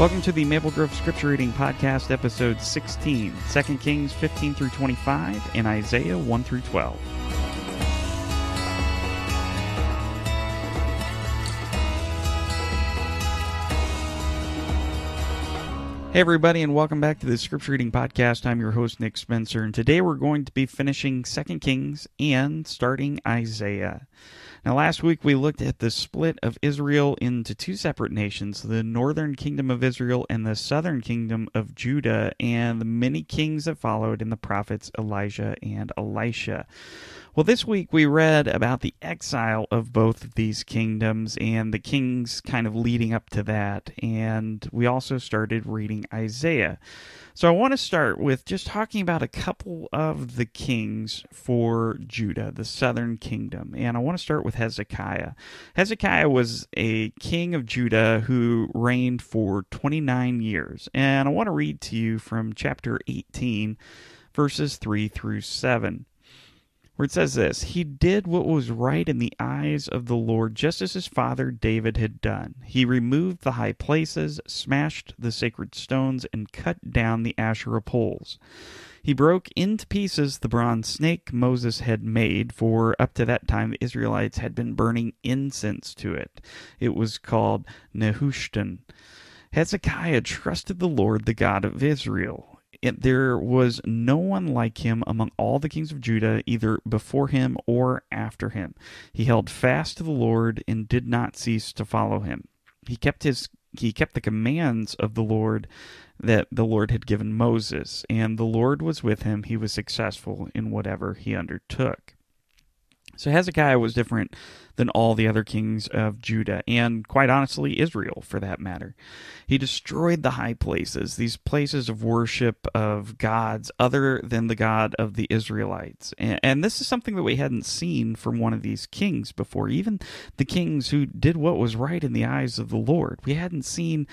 Welcome to the Maple Grove Scripture Reading Podcast, episode 16, 2 Kings 15 through 25, and Isaiah 1 through 12. Hey, everybody, and welcome back to the Scripture Reading Podcast. I'm your host, Nick Spencer, and today we're going to be finishing 2 Kings and starting Isaiah. Now, last week we looked at the split of Israel into two separate nations the northern kingdom of Israel and the southern kingdom of Judah, and the many kings that followed in the prophets Elijah and Elisha. Well, this week we read about the exile of both of these kingdoms and the kings kind of leading up to that, and we also started reading Isaiah. So I want to start with just talking about a couple of the kings for Judah, the southern kingdom. And I want to start with Hezekiah. Hezekiah was a king of Judah who reigned for 29 years. And I want to read to you from chapter 18, verses 3 through 7 where it says this He did what was right in the eyes of the Lord, just as his father David had done. He removed the high places, smashed the sacred stones, and cut down the Asherah poles. He broke into pieces the bronze snake Moses had made, for up to that time the Israelites had been burning incense to it. It was called Nehushtan. Hezekiah trusted the Lord, the God of Israel it, there was no one like him among all the kings of Judah, either before him or after him. He held fast to the Lord and did not cease to follow him. He kept his he kept the commands of the Lord that the Lord had given Moses, and the Lord was with him. He was successful in whatever he undertook. So Hezekiah was different than all the other kings of Judah, and quite honestly, Israel for that matter. He destroyed the high places, these places of worship of gods other than the God of the Israelites. And, this is something that we hadn't seen from one of these kings before, even the kings who did what was right in the eyes of the Lord. We hadn't seen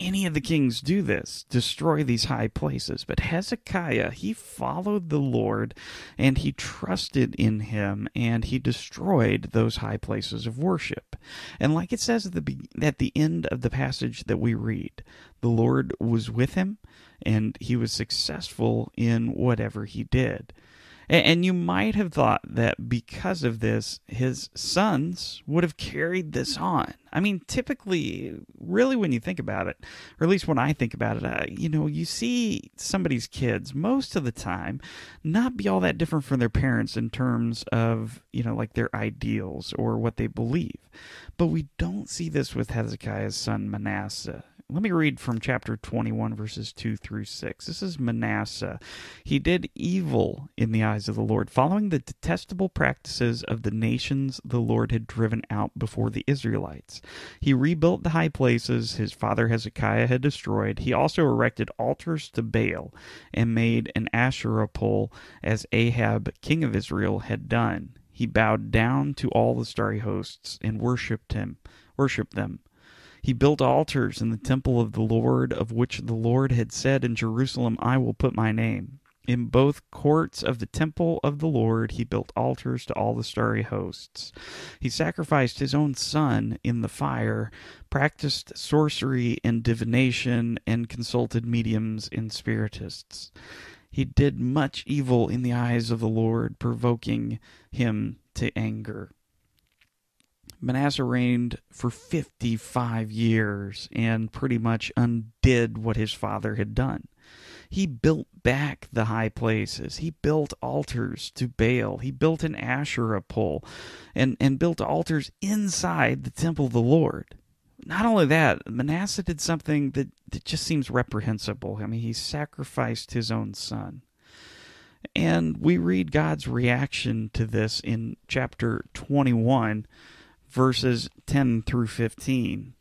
any of the kings do this, destroy these high places. But Hezekiah, he followed the Lord and he trusted in him and he destroyed those high places of worship. And like it says at the, at the end of the passage that we read, the Lord was with him and he was successful in whatever he did. And you might have thought that because of this, his sons would have carried this on. I mean, typically, really, when you think about it, or at least when I think about it, uh, you know, you see somebody's kids most of the time not be all that different from their parents in terms of, you know, like their ideals or what they believe. But we don't see this with Hezekiah's son Manasseh. Let me read from chapter 21, verses 2 through 6. This is Manasseh. He did evil in the eyes of the Lord, following the detestable practices of the nations the Lord had driven out before the Israelites. He rebuilt the high places his father Hezekiah had destroyed. He also erected altars to Baal and made an Asherah pole, as Ahab, king of Israel, had done. He bowed down to all the starry hosts and worshipped him, worshipped them. He built altars in the temple of the Lord, of which the Lord had said in Jerusalem, I will put my name. In both courts of the temple of the Lord, he built altars to all the starry hosts. He sacrificed his own son in the fire, practiced sorcery and divination, and consulted mediums and spiritists. He did much evil in the eyes of the Lord, provoking him to anger. Manasseh reigned for 55 years and pretty much undid what his father had done. He built back the high places. He built altars to Baal. He built an Asherah pole and, and built altars inside the temple of the Lord. Not only that, Manasseh did something that, that just seems reprehensible. I mean, he sacrificed his own son. And we read God's reaction to this in chapter 21 verses 10 through 15.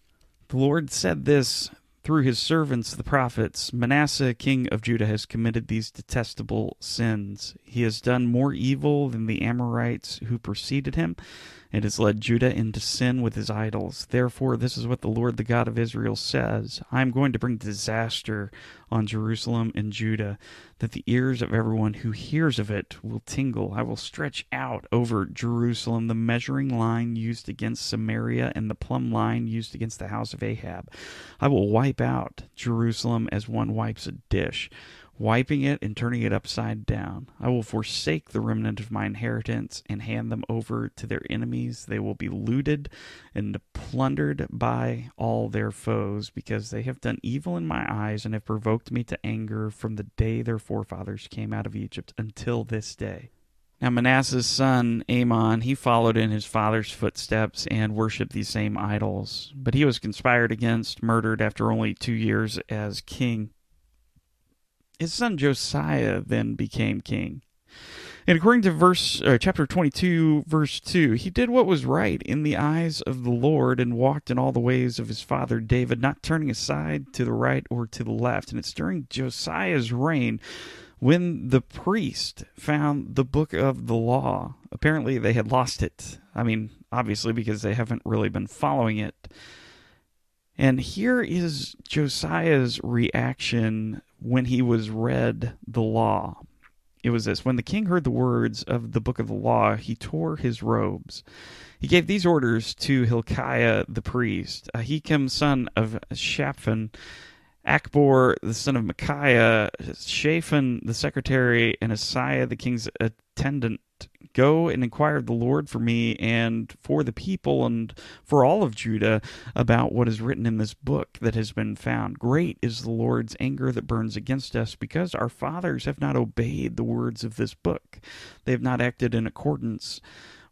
The Lord said this through his servants, the prophets Manasseh, king of Judah, has committed these detestable sins. He has done more evil than the Amorites who preceded him, and has led Judah into sin with his idols. Therefore, this is what the Lord, the God of Israel, says I am going to bring disaster on Jerusalem and Judah, that the ears of everyone who hears of it will tingle. I will stretch out over Jerusalem the measuring line used against Samaria and the plumb line used against the house of Ahab. I will wipe out Jerusalem as one wipes a dish wiping it and turning it upside down. I will forsake the remnant of my inheritance and hand them over to their enemies. They will be looted and plundered by all their foes, because they have done evil in my eyes and have provoked me to anger from the day their forefathers came out of Egypt until this day. Now, Manasseh's son, Amon, he followed in his father's footsteps and worshiped these same idols. But he was conspired against, murdered after only two years as king. His son Josiah then became king. And according to verse uh, chapter 22 verse 2, he did what was right in the eyes of the Lord and walked in all the ways of his father David, not turning aside to the right or to the left. And it's during Josiah's reign when the priest found the book of the law. Apparently they had lost it. I mean, obviously because they haven't really been following it. And here is Josiah's reaction when he was read the law. It was this When the king heard the words of the book of the law, he tore his robes. He gave these orders to Hilkiah the priest, Ahikam son of Shaphan, Achbor the son of Micaiah, Shaphan the secretary, and Asaiah the king's attendant Go and inquire of the Lord for me and for the people and for all of Judah about what is written in this book that has been found. Great is the Lord's anger that burns against us because our fathers have not obeyed the words of this book. They have not acted in accordance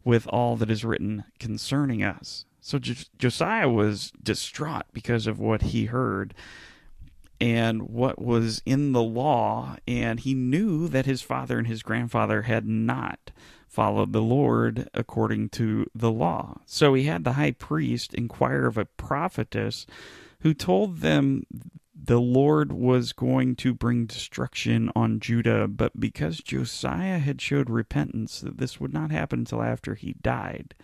with all that is written concerning us. So Josiah was distraught because of what he heard and what was in the law, and he knew that his father and his grandfather had not followed the Lord according to the law. So he had the high priest inquire of a prophetess who told them the Lord was going to bring destruction on Judah, but because Josiah had showed repentance, that this would not happen until after he died.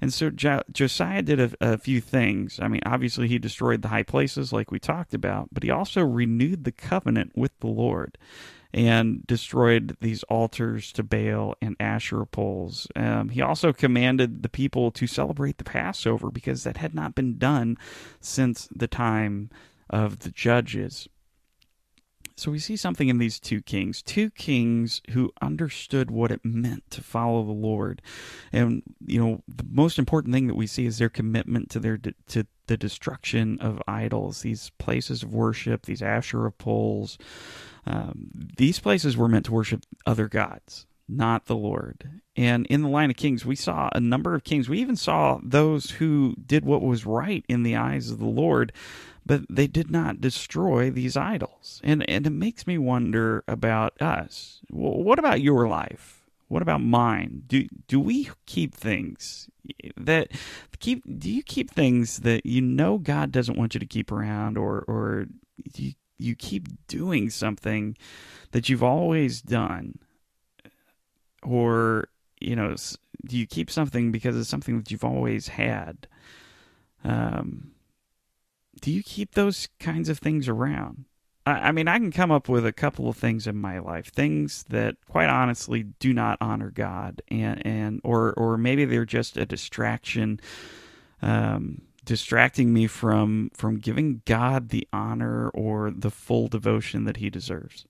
And so jo- Josiah did a, a, few things. I mean, obviously, he destroyed the high places, like we talked about, but he also renewed the covenant with the Lord and destroyed these altars to Baal and Asherah poles. Um, he also commanded the people to celebrate the Passover because that had not been done since the time of the judges. So we see something in these two kings, two kings who understood what it meant to follow the Lord. And you know, the most important thing that we see is their commitment to their to the destruction of idols, these places of worship, these Asherah poles. Um, these places were meant to worship other gods, not the Lord. And in the line of kings, we saw a number of kings. We even saw those who did what was right in the eyes of the Lord, but they did not destroy these idols. And and it makes me wonder about us. What about your life? What about mine? Do do we keep things that keep do you keep things that you know God doesn't want you to keep around or or you you keep doing something that you've always done or you know do you keep something because it's something that you've always had um do you keep those kinds of things around I mean, I can come up with a couple of things in my life, things that, quite honestly, do not honor God, and and or or maybe they're just a distraction, um, distracting me from from giving God the honor or the full devotion that He deserves.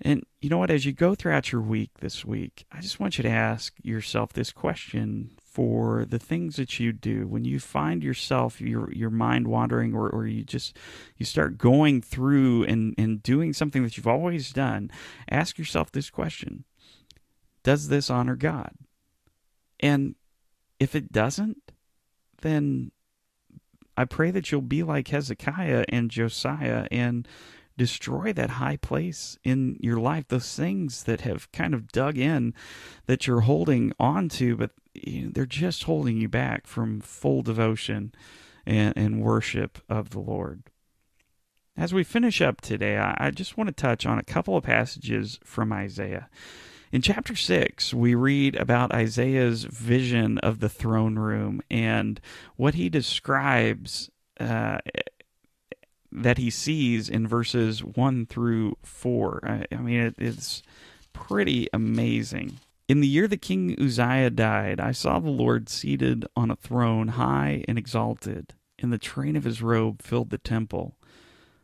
And you know what? As you go throughout your week this week, I just want you to ask yourself this question for the things that you do. When you find yourself your your mind wandering or, or you just you start going through and, and doing something that you've always done ask yourself this question. Does this honor god? And if it doesn't then i pray that you'll be like hezekiah and josiah and destroy that high place in your life those things that have kind of dug in that you're holding on to but you know, they're just holding you back from full devotion and, and worship of the Lord. As we finish up today, I, I just want to touch on a couple of passages from Isaiah. In chapter 6, we read about Isaiah's vision of the throne room and what he describes uh, that he sees in verses 1 through 4. I, I mean, it, it's pretty amazing. In the year that King Uzziah died, I saw the Lord seated on a throne high and exalted, and the train of his robe filled the temple.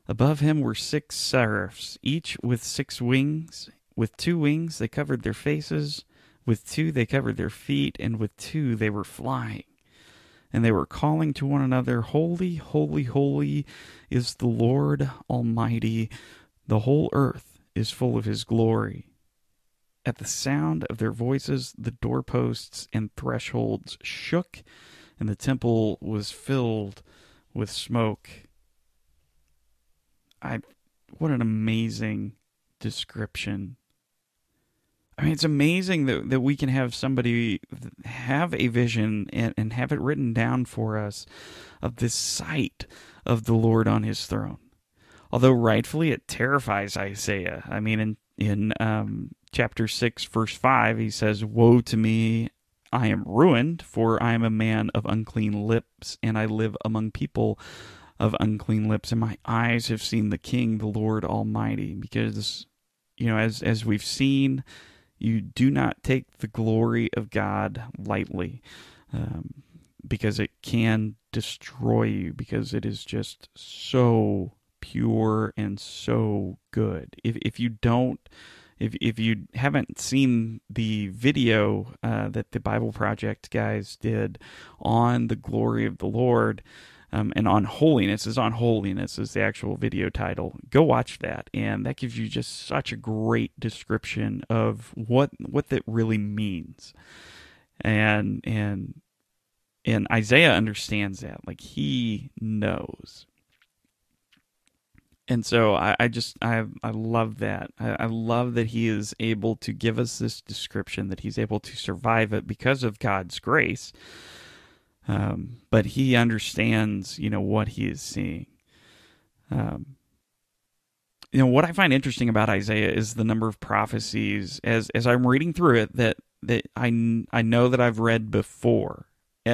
Above him were six seraphs, each with six wings. With two wings they covered their faces, with two they covered their feet, and with two they were flying. And they were calling to one another, Holy, holy, holy is the Lord Almighty. The whole earth is full of his glory. At the sound of their voices, the doorposts and thresholds shook, and the temple was filled with smoke. I, what an amazing description. I mean, it's amazing that, that we can have somebody have a vision and, and have it written down for us of this sight of the Lord on his throne. Although rightfully it terrifies Isaiah. I mean, in, in um, chapter 6, verse 5, he says, Woe to me, I am ruined, for I am a man of unclean lips, and I live among people of unclean lips, and my eyes have seen the King, the Lord Almighty. Because, you know, as, as we've seen, you do not take the glory of God lightly. Um, because it can destroy you because it is just so pure and so good. If if you don't if if you haven't seen the video uh, that the Bible Project guys did on the glory of the Lord um, and on holiness is on holiness is the actual video title. Go watch that, and that gives you just such a great description of what what that really means, and and and Isaiah understands that, like he knows and so I, I, just I I love that. I, I, love that he is able to give us this description that he's able to survive it because of God's grace. Um, but he understands, you know, what he is seeing. Um, you know what I find interesting about Isaiah is the number of prophecies as as I'm reading through it that that I I know that I've read before.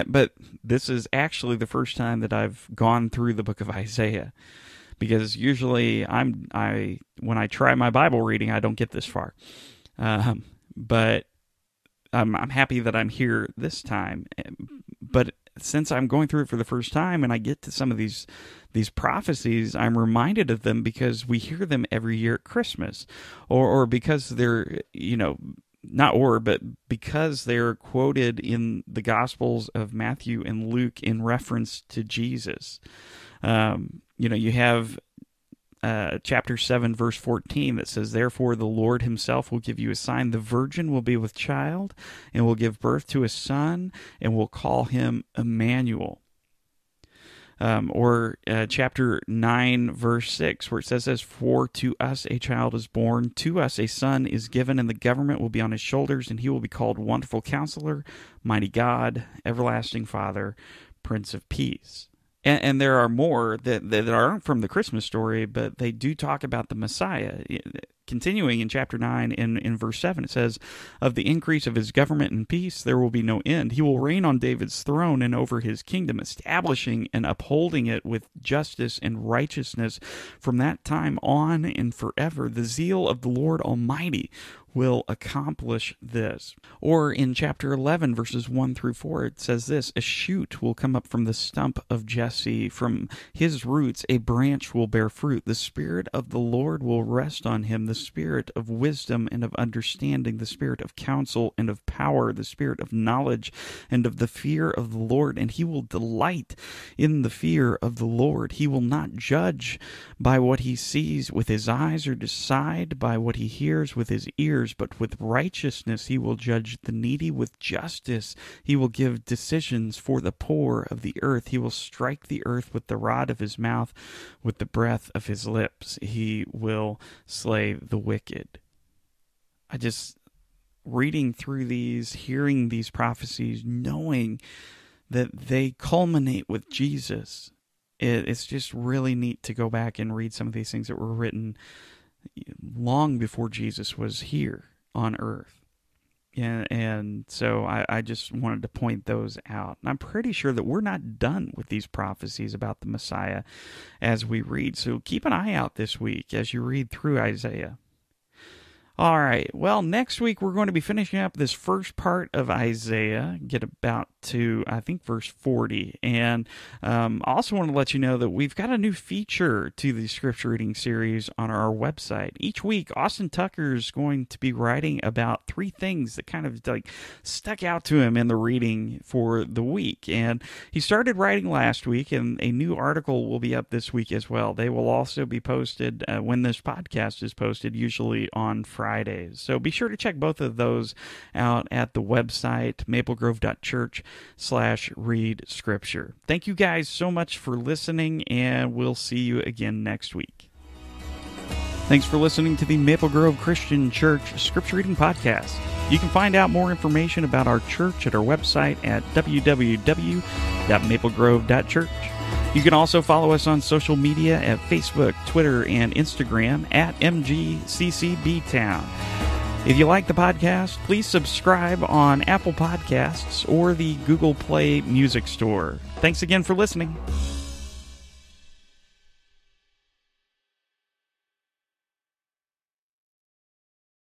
But this is actually the first time that I've gone through the book of Isaiah because usually I'm I when I try my Bible reading I don't get this far, um, but I'm I'm happy that I'm here this time. But since I'm going through it for the first time and I get to some of these these prophecies, I'm reminded of them because we hear them every year at Christmas, or or because they're you know not or but because they're quoted in the Gospels of Matthew and Luke in reference to Jesus. Um, you know, you have uh, chapter 7, verse 14, that says, Therefore the Lord himself will give you a sign. The virgin will be with child and will give birth to a son and will call him Emmanuel. Um, or uh, chapter 9, verse 6, where it says, As for to us a child is born, to us a son is given, and the government will be on his shoulders, and he will be called Wonderful Counselor, Mighty God, Everlasting Father, Prince of Peace and, and there are more that, that aren't from the Christmas story, but they do talk about the Messiah. Continuing in chapter 9 in, in verse 7, it says, Of the increase of his government and peace there will be no end. He will reign on David's throne and over his kingdom, establishing and upholding it with justice and righteousness from that time on and forever. The zeal of the Lord Almighty will accomplish this. Or in chapter 11, verses 1 through 4, it says this A shoot will come up from the stump of Jesse. From his roots, a branch will bear fruit. The Spirit of the Lord will rest on him the Spirit of wisdom and of understanding, the Spirit of counsel and of power, the Spirit of knowledge and of the fear of the Lord. And he will delight in the fear of the Lord. He will not judge by what he sees with his eyes or decide by what he hears with his ears but with righteousness he will judge the needy, with justice he will give decisions for the poor of the earth. He will strike the earth with the rod of his mouth, with the breath of his lips. He will slay the wicked. I just, reading through these, hearing these prophecies, knowing that they culminate with Jesus. it's just really neat to go back and read some of these things that were written long before Jesus was here. on earth. And, and so I, I just wanted to point those out. And I'm pretty sure that we're not done with these prophecies about the Messiah as we read. So keep an eye out this week as you read through Isaiah. All right. Well, next week we're going to be finishing up this first part of Isaiah, get about to, I think, verse 40. And um, I also want to let you know that we've got a new feature to the scripture reading series on our website. Each week, Austin Tucker is going to be writing about three things that kind of like stuck out to him in the reading for the week. And he started writing last week, and a new article will be up this week as well. They will also be posted uh, when this podcast is posted, usually on Friday. Fridays. So be sure to check both of those out at the website, maplegrove.church slash read scripture. Thank you guys so much for listening, and we'll see you again next week. Thanks for listening to the Maple Grove Christian Church Scripture Reading Podcast. You can find out more information about our church at our website at www.maplegrove.church. You can also follow us on social media at Facebook, Twitter, and Instagram at MGCCBTown. If you like the podcast, please subscribe on Apple Podcasts or the Google Play Music Store. Thanks again for listening.